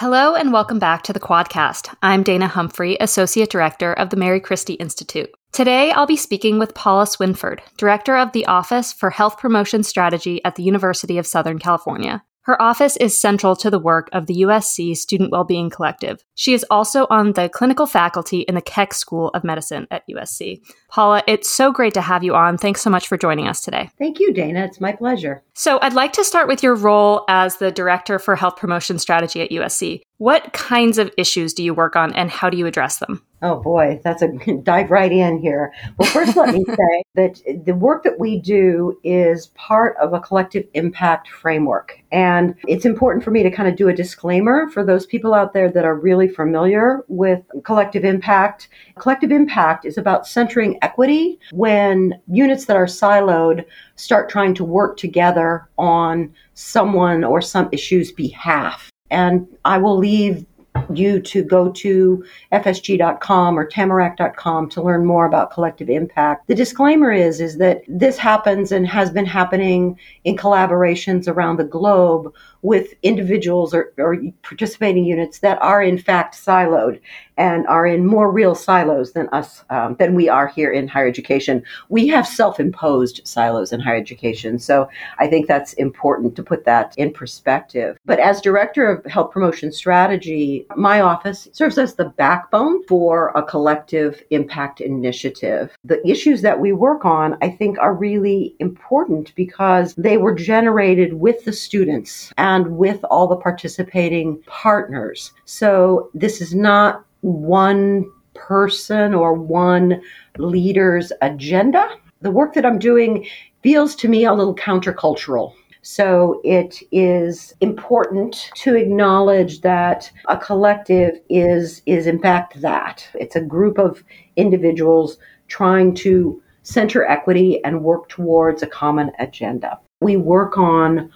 Hello and welcome back to the Quadcast. I'm Dana Humphrey, Associate Director of the Mary Christie Institute. Today, I'll be speaking with Paula Swinford, Director of the Office for Health Promotion Strategy at the University of Southern California. Her office is central to the work of the USC Student Wellbeing Collective. She is also on the clinical faculty in the Keck School of Medicine at USC. Paula, it's so great to have you on. Thanks so much for joining us today. Thank you, Dana. It's my pleasure. So, I'd like to start with your role as the Director for Health Promotion Strategy at USC. What kinds of issues do you work on and how do you address them? Oh boy, that's a dive right in here. Well, first, let me say that the work that we do is part of a collective impact framework. And it's important for me to kind of do a disclaimer for those people out there that are really familiar with collective impact. Collective impact is about centering equity when units that are siloed start trying to work together on someone or some issue's behalf. And I will leave you to go to fsg.com or tamarack.com to learn more about collective impact. The disclaimer is is that this happens and has been happening in collaborations around the globe with individuals or, or participating units that are in fact siloed and are in more real silos than us um, than we are here in higher education. We have self-imposed silos in higher education, so I think that's important to put that in perspective. But as director of health promotion strategy, my office serves as the backbone for a collective impact initiative. The issues that we work on, I think, are really important because they were generated with the students and with all the participating partners. So this is not one person or one leader's agenda. The work that I'm doing feels to me a little countercultural. So it is important to acknowledge that a collective is is in fact that. It's a group of individuals trying to center equity and work towards a common agenda. We work on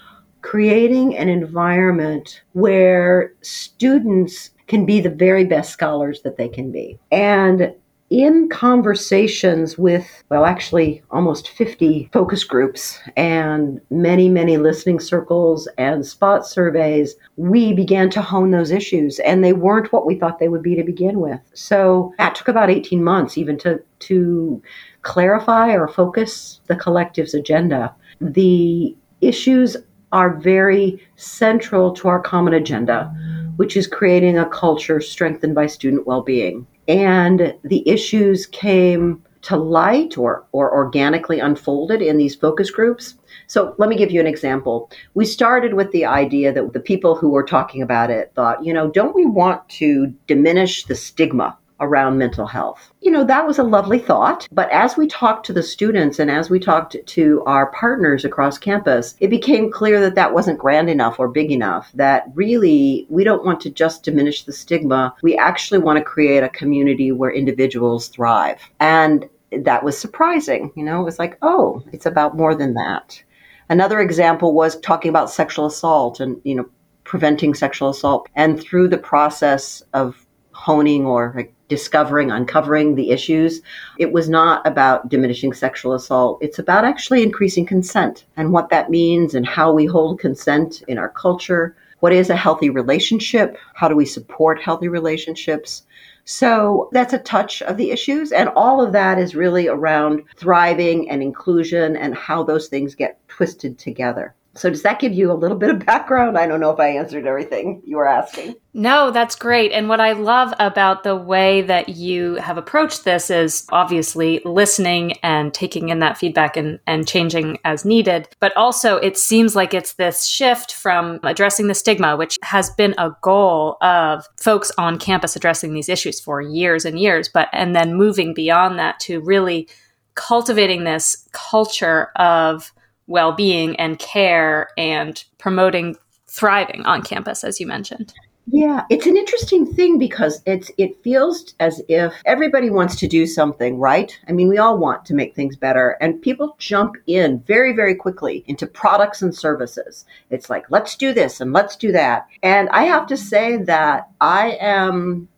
creating an environment where students can be the very best scholars that they can be. And in conversations with, well, actually almost 50 focus groups and many, many listening circles and spot surveys, we began to hone those issues and they weren't what we thought they would be to begin with. So that took about 18 months even to, to clarify or focus the collective's agenda. The issues are very central to our common agenda, which is creating a culture strengthened by student well being. And the issues came to light or, or organically unfolded in these focus groups. So let me give you an example. We started with the idea that the people who were talking about it thought, you know, don't we want to diminish the stigma around mental health. You know, that was a lovely thought. But as we talked to the students and as we talked to our partners across campus, it became clear that that wasn't grand enough or big enough, that really we don't want to just diminish the stigma. We actually want to create a community where individuals thrive. And that was surprising. You know, it was like, oh, it's about more than that. Another example was talking about sexual assault and, you know, preventing sexual assault. And through the process of honing or like discovering, uncovering the issues. It was not about diminishing sexual assault. It's about actually increasing consent and what that means and how we hold consent in our culture. What is a healthy relationship? How do we support healthy relationships? So that's a touch of the issues. And all of that is really around thriving and inclusion and how those things get twisted together. So, does that give you a little bit of background? I don't know if I answered everything you were asking. No, that's great. And what I love about the way that you have approached this is obviously listening and taking in that feedback and, and changing as needed. But also, it seems like it's this shift from addressing the stigma, which has been a goal of folks on campus addressing these issues for years and years, but and then moving beyond that to really cultivating this culture of well being and care and promoting thriving on campus, as you mentioned. Yeah, it's an interesting thing because it's it feels as if everybody wants to do something, right? I mean, we all want to make things better and people jump in very very quickly into products and services. It's like, let's do this and let's do that. And I have to say that I am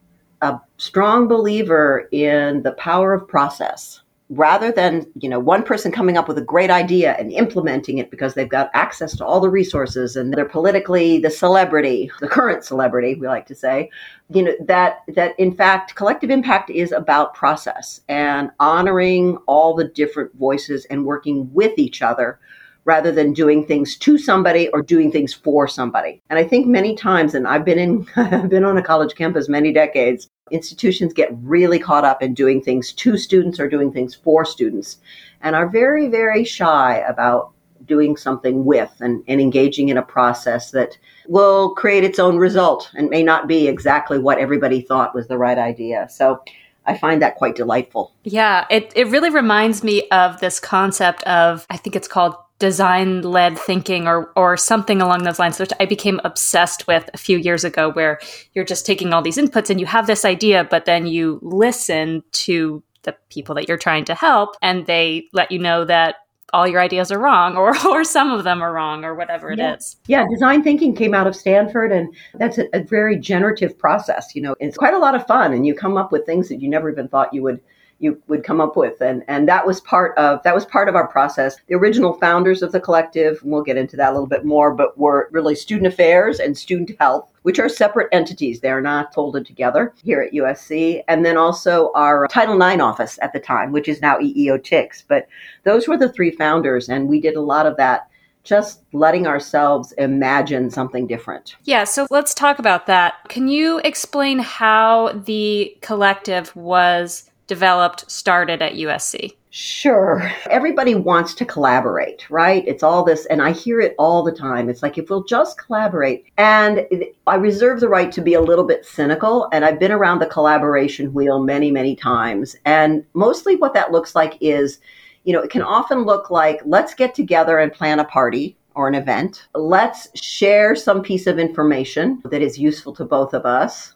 a strong believer in the power of process rather than you know one person coming up with a great idea and implementing it because they've got access to all the resources and they're politically the celebrity the current celebrity we like to say you know that that in fact collective impact is about process and honoring all the different voices and working with each other rather than doing things to somebody or doing things for somebody. And I think many times, and I've been in, I've been on a college campus many decades, institutions get really caught up in doing things to students or doing things for students and are very, very shy about doing something with and, and engaging in a process that will create its own result and may not be exactly what everybody thought was the right idea. So I find that quite delightful. Yeah, it, it really reminds me of this concept of, I think it's called design led thinking or or something along those lines which I became obsessed with a few years ago where you're just taking all these inputs and you have this idea but then you listen to the people that you're trying to help and they let you know that all your ideas are wrong or or some of them are wrong or whatever it yeah. is. yeah. design thinking came out of Stanford and that's a, a very generative process. You know, it's quite a lot of fun and you come up with things that you never even thought you would you would come up with. And and that was part of that was part of our process. The original founders of the collective and we'll get into that a little bit more but were really student affairs and student health which are separate entities. They're not folded together here at usc and then also our title ix office at the time which is now EEO-TIX but those were the three founders and we did a lot of that just letting ourselves imagine something different. Yeah, so let's talk about that. Can you explain how the collective was developed started at USC? Sure. Everybody wants to collaborate, right? It's all this, and I hear it all the time. It's like, if we'll just collaborate. And I reserve the right to be a little bit cynical, and I've been around the collaboration wheel many, many times. And mostly what that looks like is, you know, it can often look like, let's get together and plan a party or an event. Let's share some piece of information that is useful to both of us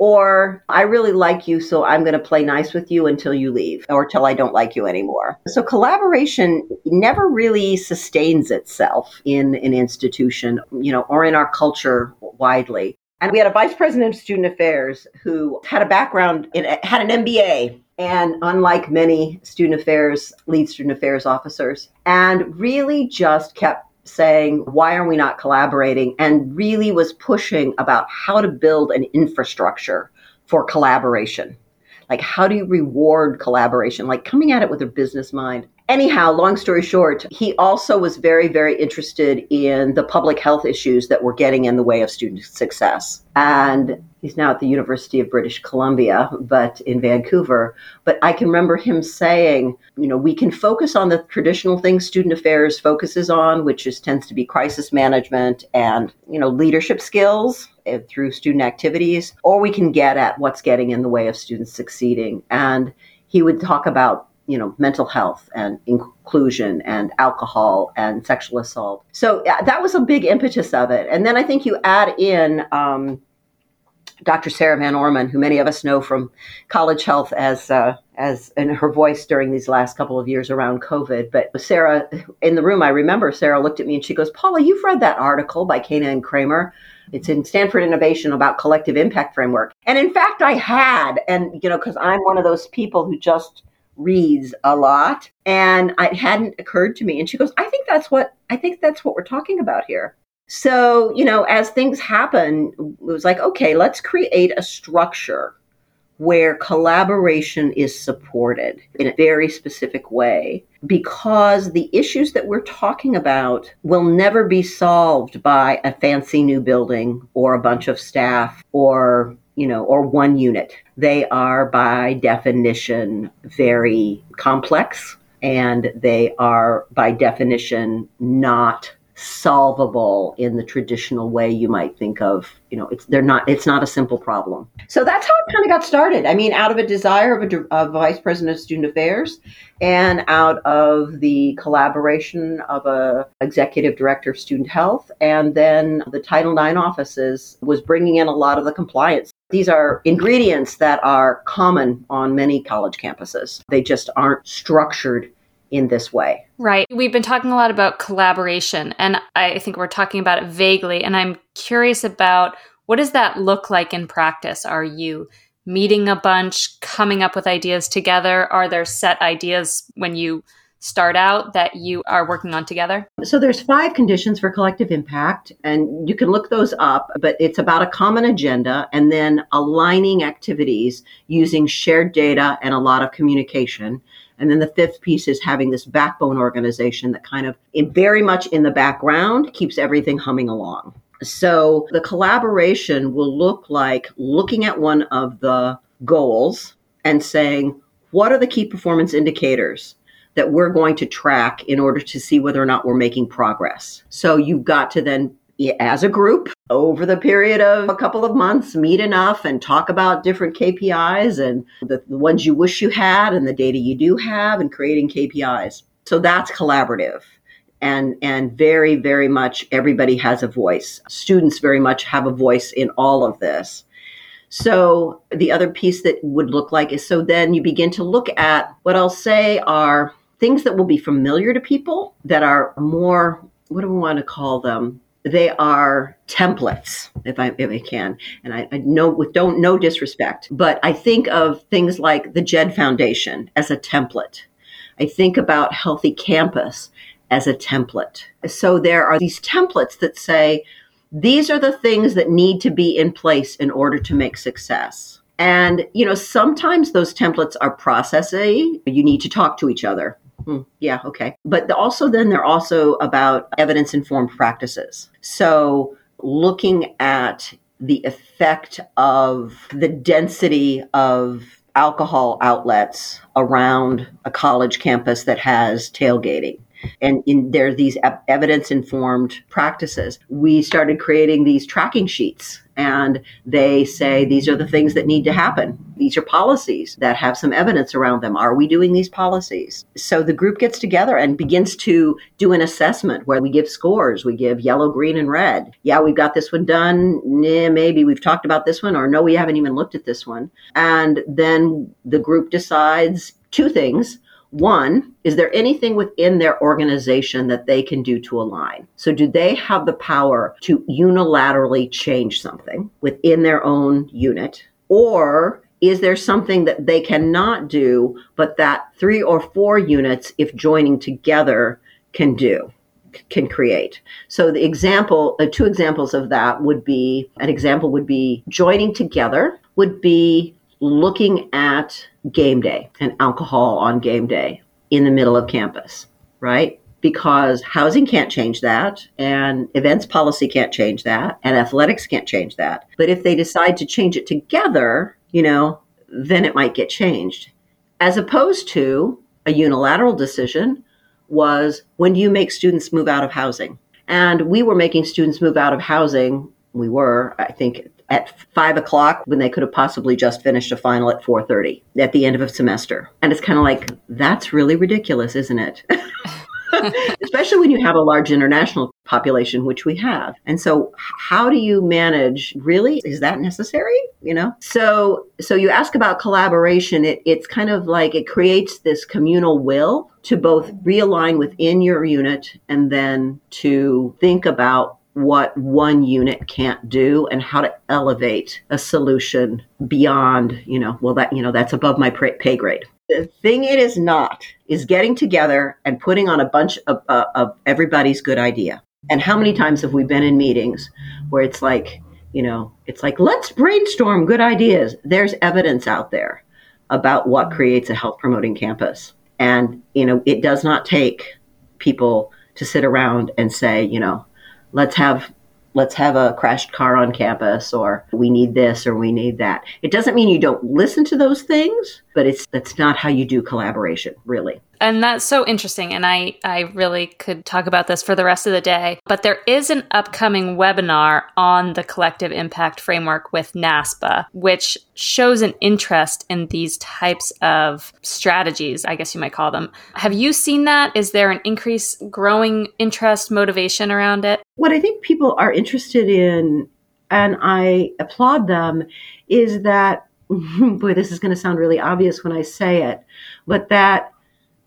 or I really like you, so I'm going to play nice with you until you leave or till I don't like you anymore. So collaboration never really sustains itself in an institution, you know, or in our culture widely. And we had a vice president of student affairs who had a background in, had an MBA and unlike many student affairs, lead student affairs officers, and really just kept saying, why are we not collaborating? And really was pushing about how to build an infrastructure for collaboration. Like, how do you reward collaboration? Like, coming at it with a business mind. Anyhow, long story short, he also was very, very interested in the public health issues that were getting in the way of student success. And he's now at the University of British Columbia, but in Vancouver. But I can remember him saying, you know, we can focus on the traditional things student affairs focuses on, which is tends to be crisis management and, you know, leadership skills eh, through student activities, or we can get at what's getting in the way of students succeeding. And he would talk about you know mental health and inclusion and alcohol and sexual assault. So that was a big impetus of it. And then i think you add in um, dr sarah van orman who many of us know from college health as uh, as in her voice during these last couple of years around covid. But sarah in the room i remember sarah looked at me and she goes paula you've read that article by Kania and kramer. It's in Stanford Innovation about collective impact framework. And in fact, I had, and you know, because I'm one of those people who just reads a lot and it hadn't occurred to me and she goes i think that's what i think that's what we're talking about here so you know as things happen it was like okay let's create a structure where collaboration is supported in a very specific way because the issues that we're talking about will never be solved by a fancy new building or a bunch of staff or you know, or one unit. They are by definition very complex and they are by definition not solvable in the traditional way you might think of. You know it's they're not it's not a simple problem. So that's how it kind of got started. I mean out of a desire of a, a vice president of student affairs and out of the collaboration of a executive director of student health and then the title ix offices was bringing in a lot of the compliance these are ingredients that are common on many college campuses they just aren't structured in this way. Right. We've been talking a lot about collaboration, and I think we're talking about it vaguely. And I'm curious about what does that look like in practice? Are you meeting a bunch, coming up with ideas together? Are there set ideas when you start out that you are working on together? So there's five conditions for collective impact and you can look those up, but it's about a common agenda and then aligning activities using shared data and a lot of communication. And then the fifth piece is having this backbone organization that kind of very much in the background keeps everything humming along. So the collaboration will look like looking at one of the goals and saying, what are the key performance indicators that we're going to track in order to see whether or not we're making progress? So you've got to then as a group over the period of a couple of months meet enough and talk about different KPIs and the, the, ones you wish you had and the data you do have and creating KPIs. So that's collaborative. And, and very, very much everybody has a voice. Students very much have a voice in all of this. So the other piece that would look like is so then you begin to look at what I'll say are things that will be familiar to people that are more, what do we want to call them? they are templates, if I if I can, and I, I know with don't no disrespect, but I think of things like the JED Foundation as a template. I think about Healthy Campus as a template. So there are these templates that say these are the things that need to be in place in order to make success. And you know, sometimes those templates are processy. You need to talk to each other. Mm, yeah, okay. But also, then they're also about evidence informed practices. So, looking at the effect of the density of alcohol outlets around a college campus that has tailgating and in there are these evidence informed practices. We started creating these tracking sheets and they say these are the things that need to happen. These are policies that have some evidence around them. Are we doing these policies? So the group gets together and begins to do an assessment where we give scores. We give yellow, green, and red. Yeah, we've got this one done. Nah, maybe we've talked about this one, or no, we haven't even looked at this one. And then the group decides two things one, is there anything within their organization that they can do to align? So, do they have the power to unilaterally change something within their own unit? Or is there something that they cannot do, but that three or four units, if joining together, can do? can create. So the example, uh, two examples of that would be an example would be joining together would be looking at game day and alcohol on game day in the middle of campus, right? Because housing can't change that, and events policy can't change that, and athletics can't change that. But if they decide to change it together, you know, then it might get changed. As opposed to a unilateral decision was when do you make students move out of housing? And we were making students move out of housing. We were, I think, at five o'clock when they could have possibly just finished a final at 4.30 at the end of a semester. And it's kind of like that's really ridiculous isn't it? Especially when you have a large international population which we have. And so how do you manage really? Is that necessary? You know? So so you ask about collaboration it, it's kind of like it creates this communal will to both realign within your unit and then to think about what one unit can't do and how to elevate a solution beyond, you know, well, that, you know, that's above my pay grade. The thing it is not is getting together and putting on a bunch of, uh, of everybody's good idea. And how many times have we been in meetings where it's like, you know, it's like, let's brainstorm good ideas. There's evidence out there about what creates a health promoting campus. And, you know, it does not take people to sit around and say, you know, let's have let's have a crashed car on campus or we need this or we need that. It doesn't mean you don't listen to those things, but it's that's not how you do collaboration, really. And that's so interesting. And I, I really could talk about this for the rest of the day. But there is an upcoming webinar on the collective impact framework with NASPA, which shows an interest in these types of strategies, I guess you might call them. Have you seen that? Is there an increase, growing interest, motivation around it? What I think people are interested in, and I applaud them, is that boy, this is going to sound really obvious when I say it, but that,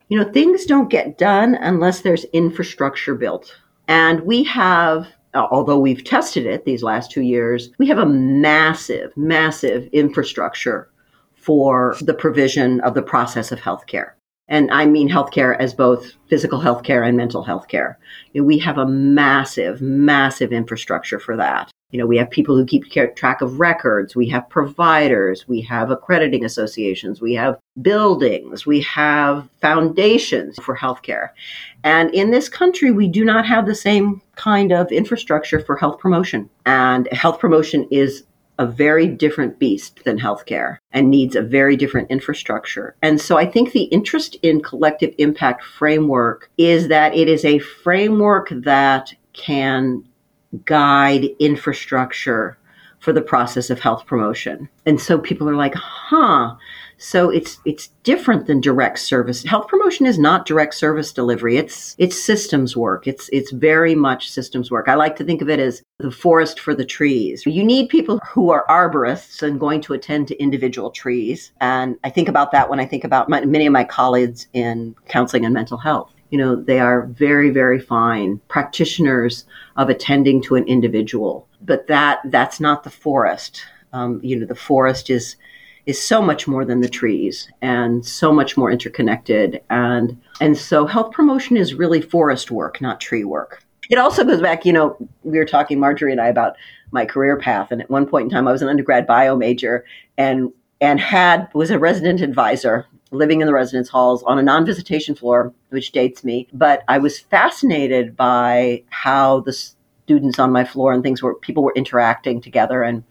you know, things don't get done unless there's infrastructure built. And we have, although we've tested it these last two years, we have a massive, massive infrastructure for the provision of the process of healthcare. And I mean healthcare as both physical healthcare and mental healthcare. We have a massive, massive infrastructure for that. You know, we have people who keep track of records. We have providers. We have accrediting associations. We have buildings. We have foundations for healthcare. And in this country, we do not have the same kind of infrastructure for health promotion. And health promotion is a very different beast than healthcare and needs a very different infrastructure. And so I think the interest in collective impact framework is that it is a framework that can guide infrastructure for the process of health promotion. And so people are like, huh. So it's it's different than direct service. Health promotion is not direct service delivery. It's it's systems work. It's it's very much systems work. I like to think of it as the forest for the trees. You need people who are arborists and going to attend to individual trees. And I think about that when I think about my, many of my colleagues in counseling and mental health you know, they are very, very fine practitioners of attending to an individual. But that that's not the forest. Um, you know, the forest is is so much more than the trees and so much more interconnected. And and so health promotion is really forest work, not tree work. It also goes back, you know, we were talking, Marjorie and I, about my career path. And at one point in time, I was an undergrad bio major and and had was a resident advisor living in the residence halls on a non visitation floor, which dates me. But I was fascinated by how the students on my floor and things were, people were interacting together and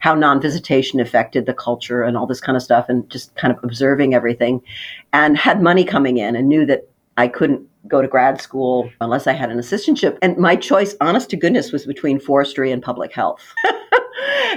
how non visitation affected the culture and all this kind of stuff and just kind of observing everything and had money coming in and knew that I couldn't go to grad school unless I had an assistantship. And my choice, honest to goodness, was between forestry and public health.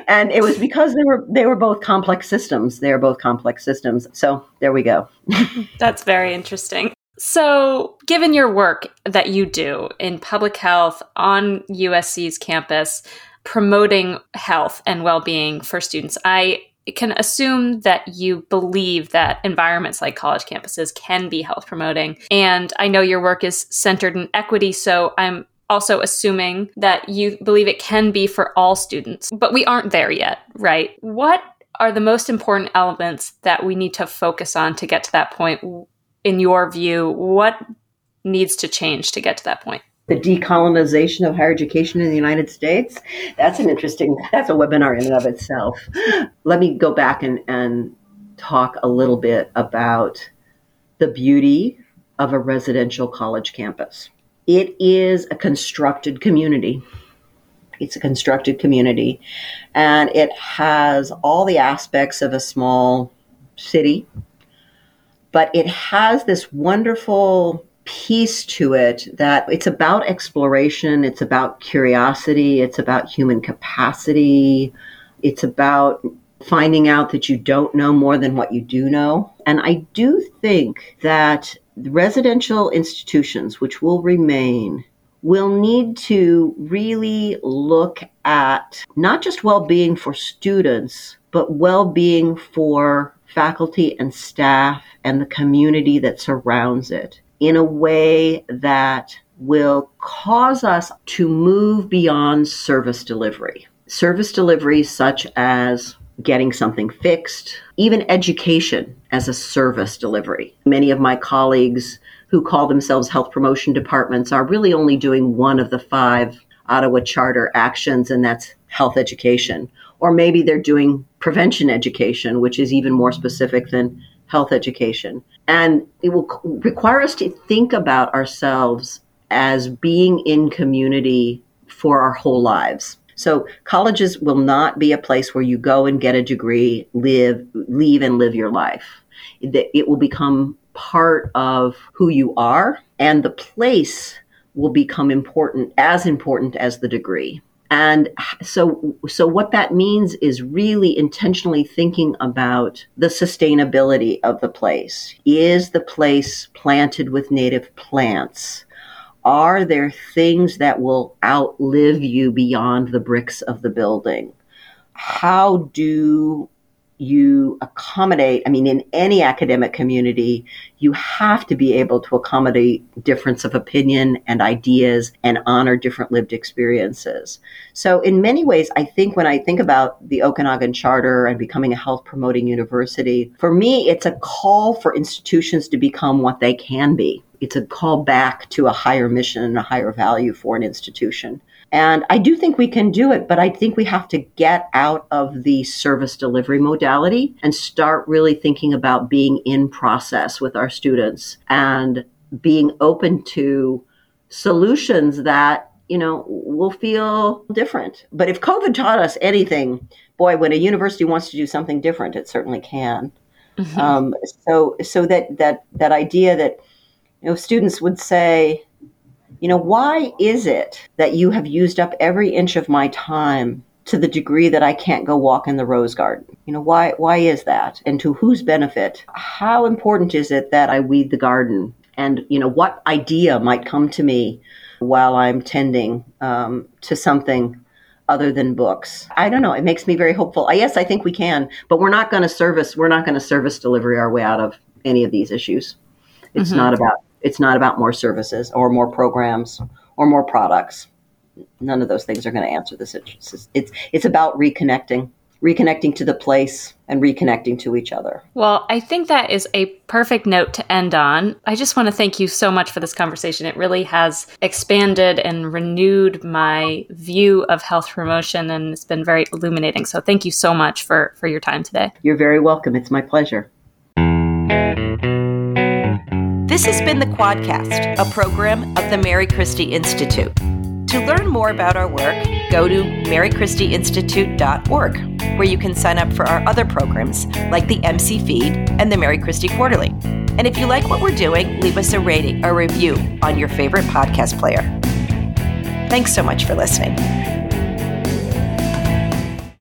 and it was because they were they were both complex systems. They are both complex systems. So there we go. That's very interesting. So, given your work that you do in public health on USC's campus, promoting health and well being for students, I can assume that you believe that environments like college campuses can be health promoting. And I know your work is centered in equity, so I'm also assuming that you believe it can be for all students, but we aren't there yet, right? What are the most important elements that we need to focus on to get to that point? In your view, what needs to change to get to that point? The decolonization of higher education in the United States. That's an interesting, that's a webinar in and of itself. Let me go back and, and talk a little bit about the beauty of a residential college campus. It is a constructed community. It's a constructed community, and it has all the aspects of a small city, but it has this wonderful piece to it that it's about exploration, it's about curiosity, it's about human capacity, it's about finding out that you don't know more than what you do know. And I do think that residential institutions, which will remain, will need to really look at not just well being for students, but well being for faculty and staff and the community that surrounds it in a way that will cause us to move beyond service delivery. Service delivery, such as getting something fixed, even education as a service delivery. Many of my colleagues who call themselves health promotion departments are really only doing one of the five Ottawa Charter actions, and that's health education. Or maybe they're doing prevention education, which is even more specific than health education. And it will require us to think about ourselves as being in community for our whole lives. So colleges will not be a place where you go and get a degree, live, leave and live your life. It will become part of who you are, and the place will become important, as important as the degree. And so, so what that means is really intentionally thinking about the sustainability of the place. Is the place planted with native plants? Are there things that will outlive you beyond the bricks of the building? How do you accommodate, I mean, in any academic community, you have to be able to accommodate difference of opinion and ideas and honor different lived experiences. So, in many ways, I think when I think about the Okanagan Charter and becoming a health promoting university, for me, it's a call for institutions to become what they can be. It's a call back to a higher mission and a higher value for an institution. And I do think we can do it, but I think we have to get out of the service delivery modality and start really thinking about being in process with our students and being open to solutions that, you know, will feel different. But if COVID taught us anything, boy, when a university wants to do something different, it certainly can. Mm-hmm. Um, so, so that that that idea that you know students would say, you know, why is it that you have used up every inch of my time to the degree that I can't go walk in the rose garden? You know, why why is that? And to whose benefit? How important is it that I weed the garden? And you know, what idea might come to me while I'm tending um, to something other than books. I don't know. It makes me very hopeful. I, Yes, I think we can, but we're not going to service. We're not going to service delivery our way out of any of these issues. It's mm-hmm. not about it's not about more services or more programs or more products. None of those things are going to answer this. It's, it's, it's about reconnecting, reconnecting to the place and reconnecting to each other. Well, I think that is a perfect note to end on. I just want to thank you so much for this conversation. It really has expanded and renewed my view of health promotion and it's been very illuminating. So thank you so much for for your time today. You're very welcome. It's my pleasure. This has been the Quadcast, a program of the Mary Christie Institute. To learn more about our work, go to marychristieinstitute.org, where you can sign up for our other programs like the MC Feed and the Mary Christie Quarterly. And if you like what we're doing, leave us a rating or review on your favorite podcast player. Thanks so much for listening.